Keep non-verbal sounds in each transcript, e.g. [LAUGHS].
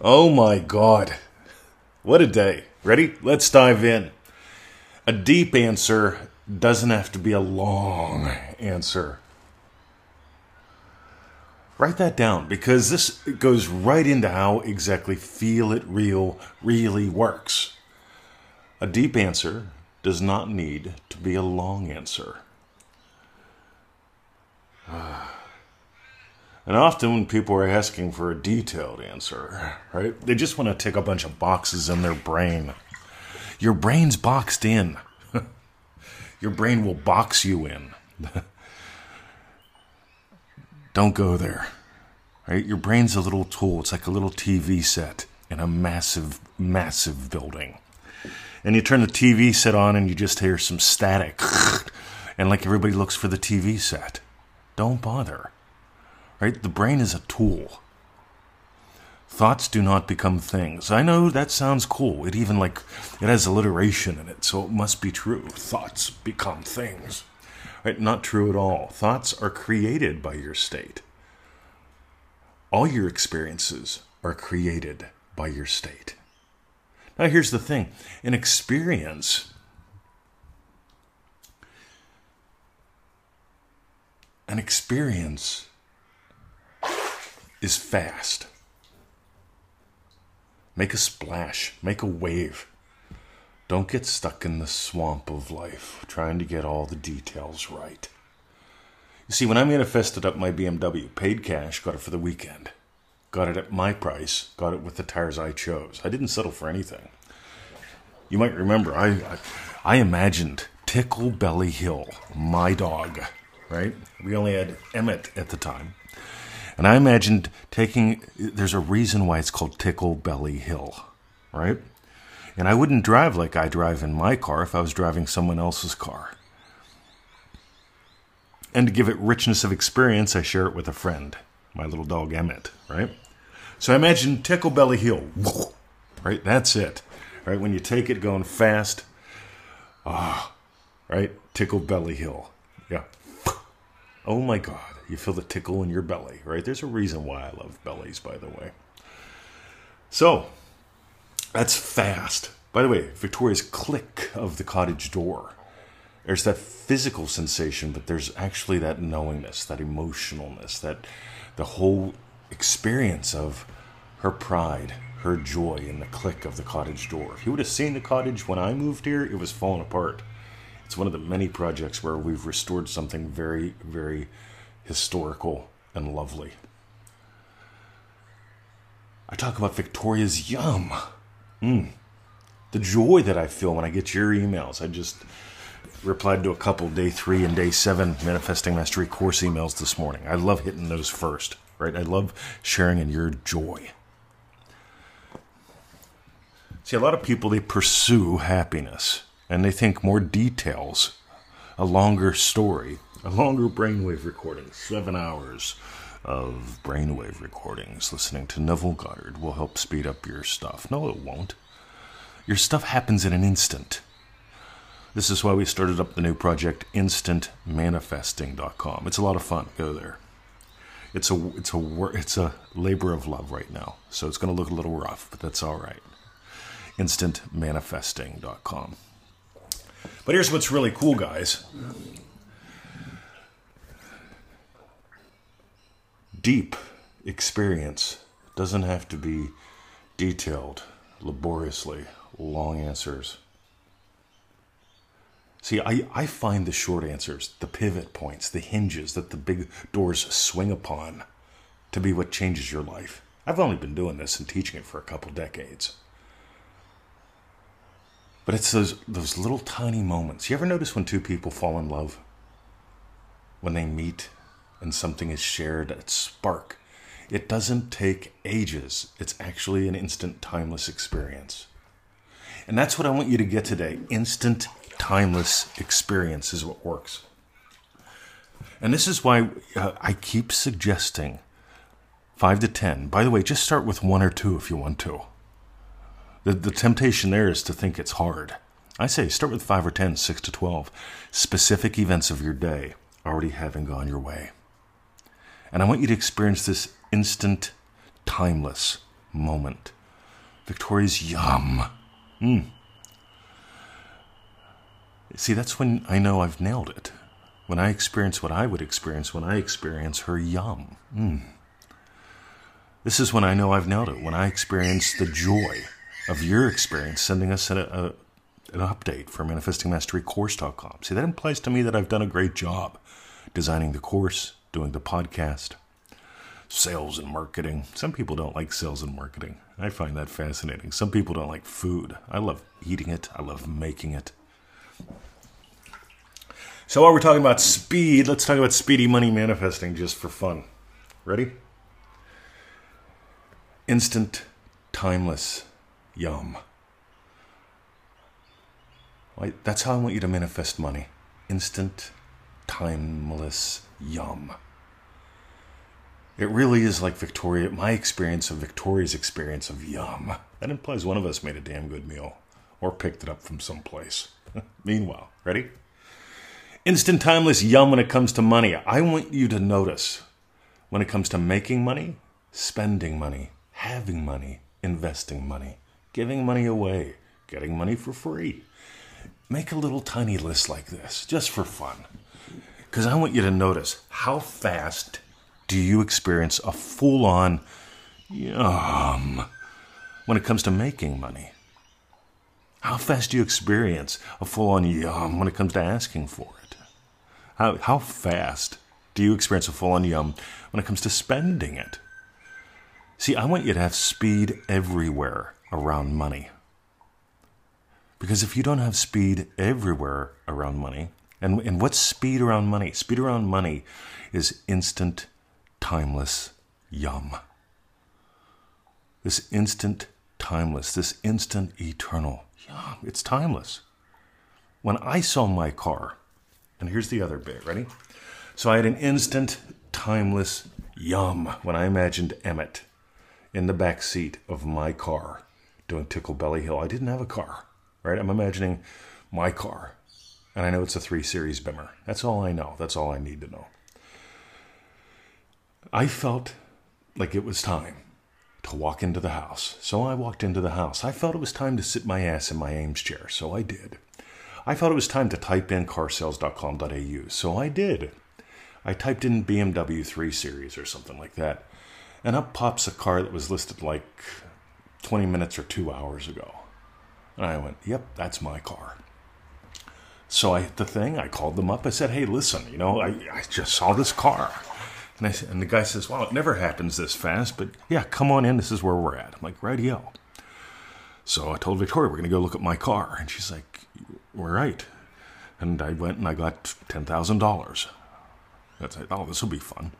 Oh my God. What a day. Ready? Let's dive in. A deep answer doesn't have to be a long answer. Write that down because this goes right into how exactly feel it real really works. A deep answer does not need to be a long answer. And often when people are asking for a detailed answer, right, they just want to tick a bunch of boxes in their brain. Your brain's boxed in. [LAUGHS] Your brain will box you in. [LAUGHS] Don't go there. Right? Your brain's a little tool. It's like a little TV set in a massive, massive building. And you turn the TV set on and you just hear some static. [LAUGHS] And like everybody looks for the TV set. Don't bother. Right? The brain is a tool. Thoughts do not become things. I know that sounds cool. It even like it has alliteration in it, so it must be true. Thoughts become things. Right? Not true at all. Thoughts are created by your state. All your experiences are created by your state. Now here's the thing. An experience an experience is fast. Make a splash, make a wave. Don't get stuck in the swamp of life trying to get all the details right. You see, when I manifested up my BMW, paid cash, got it for the weekend, got it at my price, got it with the tires I chose. I didn't settle for anything. You might remember, I, I, I imagined Tickle Belly Hill, my dog, right? We only had Emmett at the time. And I imagined taking, there's a reason why it's called Tickle Belly Hill, right? And I wouldn't drive like I drive in my car if I was driving someone else's car. And to give it richness of experience, I share it with a friend, my little dog Emmett, right? So I imagine Tickle Belly Hill, [LAUGHS] right? That's it, right? When you take it going fast, ah, right? Tickle Belly Hill, yeah. [LAUGHS] Oh my God, you feel the tickle in your belly, right? There's a reason why I love bellies, by the way. So, that's fast. By the way, Victoria's click of the cottage door. There's that physical sensation, but there's actually that knowingness, that emotionalness, that the whole experience of her pride, her joy in the click of the cottage door. If you would have seen the cottage when I moved here, it was falling apart. It's one of the many projects where we've restored something very, very historical and lovely. I talk about Victoria's Yum. Mm. The joy that I feel when I get your emails. I just replied to a couple day three and day seven Manifesting Mastery course emails this morning. I love hitting those first, right? I love sharing in your joy. See, a lot of people, they pursue happiness and they think more details, a longer story, a longer brainwave recording, seven hours of brainwave recordings listening to Neville Goddard will help speed up your stuff. No, it won't. Your stuff happens in an instant. This is why we started up the new project instantmanifesting.com. It's a lot of fun. Go there. It's a it's a it's a labor of love right now. So it's going to look a little rough, but that's all right. instantmanifesting.com. But here's what's really cool, guys. Deep experience doesn't have to be detailed, laboriously, long answers. See, I, I find the short answers, the pivot points, the hinges that the big doors swing upon to be what changes your life. I've only been doing this and teaching it for a couple decades. But it's those those little tiny moments. You ever notice when two people fall in love? When they meet and something is shared, at spark. It doesn't take ages. It's actually an instant timeless experience. And that's what I want you to get today. Instant timeless experience is what works. And this is why uh, I keep suggesting 5 to 10. By the way, just start with 1 or 2 if you want to. The, the temptation there is to think it's hard. I say start with 5 or 10, 6 to 12. Specific events of your day already having gone your way. And I want you to experience this instant, timeless moment. Victoria's yum. Mm. See, that's when I know I've nailed it. When I experience what I would experience when I experience her yum. Mm. This is when I know I've nailed it. When I experience the joy of your experience sending us a, a, an update for manifestingmasterycourse.com. See, that implies to me that I've done a great job designing the course, doing the podcast, sales and marketing. Some people don't like sales and marketing. I find that fascinating. Some people don't like food. I love eating it, I love making it. So while we're talking about speed, let's talk about speedy money manifesting just for fun. Ready? Instant, timeless, yum. That's how I want you to manifest money. Instant, timeless, yum. It really is like Victoria, my experience of Victoria's experience of yum. That implies one of us made a damn good meal or picked it up from someplace. [LAUGHS] Meanwhile, ready? Instant, timeless yum when it comes to money. I want you to notice when it comes to making money, spending money, having money, investing money, giving money away, getting money for free. Make a little tiny list like this just for fun. Because I want you to notice how fast do you experience a full on yum when it comes to making money? How fast do you experience a full on yum when it comes to asking for it? How, how fast do you experience a full on yum when it comes to spending it? See, I want you to have speed everywhere around money. Because if you don't have speed everywhere around money, and, and what's speed around money? Speed around money is instant, timeless yum. This instant, timeless, this instant, eternal yum. It's timeless. When I saw my car, and here's the other bit, ready? So I had an instant, timeless yum when I imagined Emmett in the back seat of my car doing Tickle Belly Hill. I didn't have a car, right? I'm imagining my car. And I know it's a 3 Series Bimmer. That's all I know. That's all I need to know. I felt like it was time to walk into the house. So I walked into the house. I felt it was time to sit my ass in my Eames chair. So I did. I felt it was time to type in carsales.com.au. So I did. I typed in BMW 3 Series or something like that and up pops a car that was listed like 20 minutes or two hours ago. And I went, yep, that's my car. So I hit the thing, I called them up, I said, hey, listen, you know, I, I just saw this car. And, I, and the guy says, well, it never happens this fast, but yeah, come on in, this is where we're at. I'm like, radio. So I told Victoria, we're going to go look at my car. And she's like, we're right. And I went and I got $10,000. That's like, oh, this will be fun.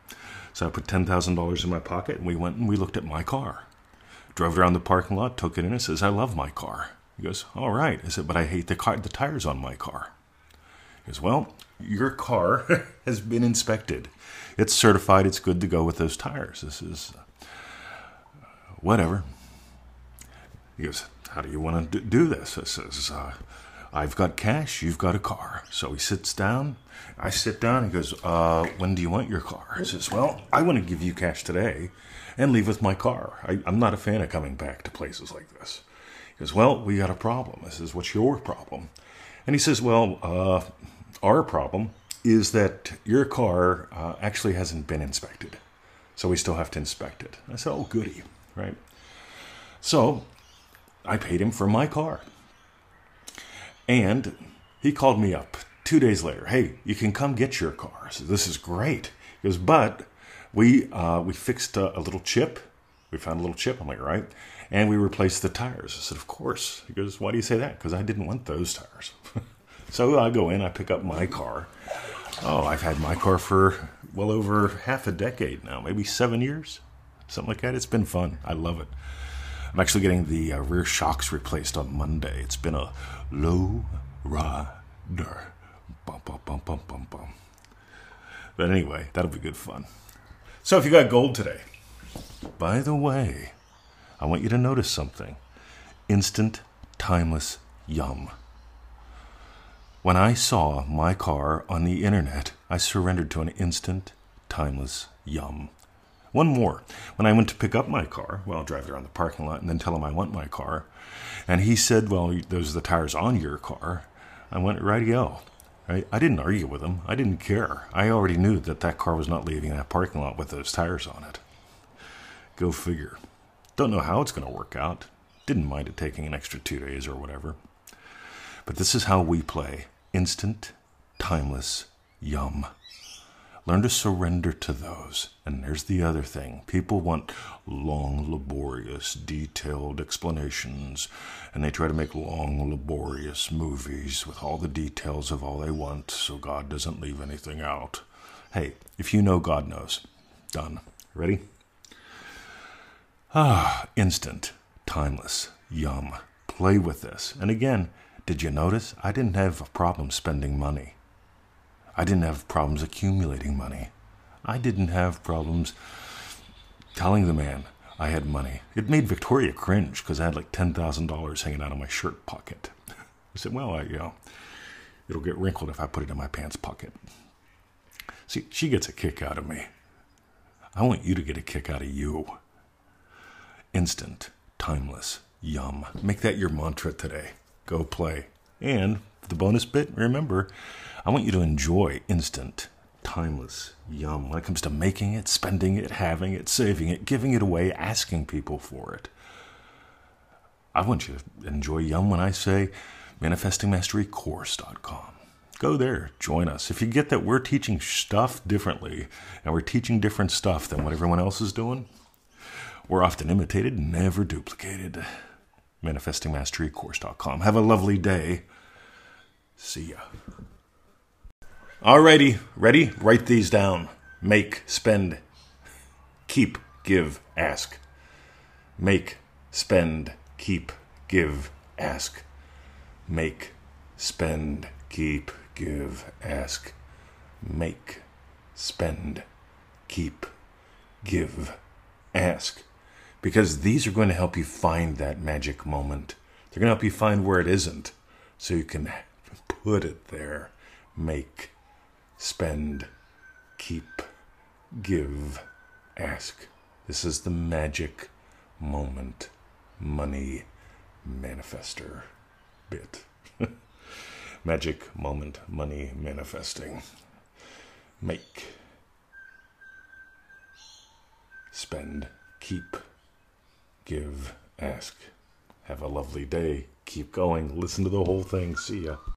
So I put $10,000 in my pocket and we went and we looked at my car. Drove around the parking lot, took it in, and says, I love my car. He goes, All right. I said, But I hate the, car, the tires on my car. He goes, Well, your car [LAUGHS] has been inspected. It's certified, it's good to go with those tires. This is uh, whatever. He goes, How do you want to do this? I says, uh, I've got cash, you've got a car. So he sits down. I sit down. He goes, uh, When do you want your car? I says, Well, I want to give you cash today and leave with my car. I, am not a fan of coming back to places like this. He goes, Well, we got a problem. I says, What's your problem? And he says, Well, uh, our problem is that your car uh, actually hasn't been inspected. So we still have to inspect it. I said, Oh, goody, right? So I paid him for my car. And he called me up two days later. Hey, you can come get your car. This is great. He goes, but we uh, we fixed a, a, little chip. We found a little chip. I'm like, right. And we replaced the tires. I said, of course. He goes, why do you say that? Because I didn't want those tires. So I go in, I pick up my car. Oh, I've had my car for well over half a decade now, maybe seven years, something like that. It's been fun. I love it. I'm actually getting the uh, rear shocks replaced on Monday. It's been a low rider. Bum, bum, bum, bum, bum, bum. But anyway, that'll be good fun. So if you got gold today, by the way, I want you to notice something instant, timeless yum. When I saw my car on the internet, I surrendered to an instant, timeless yum. One more. When I went to pick up my car, well, I'll drive around the parking lot and then tell him I want my car. And he said, Well, those are the tires on your car. I went, Rightio. Right? I didn't argue with him. I didn't care. I already knew that that car was not leaving that parking lot with those tires on it. Go figure. Don't know how it's going to work out. Didn't mind it taking an extra two days or whatever. But this is how we play instant, timeless, yum. Learn to surrender to those. And there's the other thing people want long, laborious, detailed explanations, and they try to make long, laborious movies with all the details of all they want so God doesn't leave anything out. Hey, if you know, God knows. Done. Ready? Ah, instant, timeless, yum. Play with this. And again, did you notice? I didn't have a problem spending money. I didn't have problems accumulating money. I didn't have problems telling the man I had money. It made Victoria cringe because I had like $10,000 hanging out of my shirt pocket. I said, well, I, you know, it'll get wrinkled if I put it in my pants pocket. See, she gets a kick out of me. I want you to get a kick out of you. Instant, timeless, yum. Make that your mantra today. Go play. And the bonus bit, remember, I want you to enjoy instant, timeless yum when it comes to making it, spending it, having it, saving it, giving it away, asking people for it. I want you to enjoy yum when I say manifestingmasterycourse.com. Go there, join us. If you get that we're teaching stuff differently and we're teaching different stuff than what everyone else is doing, we're often imitated, never duplicated. Manifestingmasterycourse.com. Have a lovely day. See ya. Alrighty, ready? Write these down. Make, spend, keep, give, ask. Make, spend, keep, give, ask. Make, spend, keep, give, ask. Make, spend, keep, give, ask. Because these are going to help you find that magic moment. They're going to help you find where it isn't so you can put it there. Make, spend, keep, give, ask. This is the magic moment money manifester bit. [LAUGHS] magic moment money manifesting. Make, spend, keep, give, ask. Have a lovely day. Keep going. Listen to the whole thing. See ya.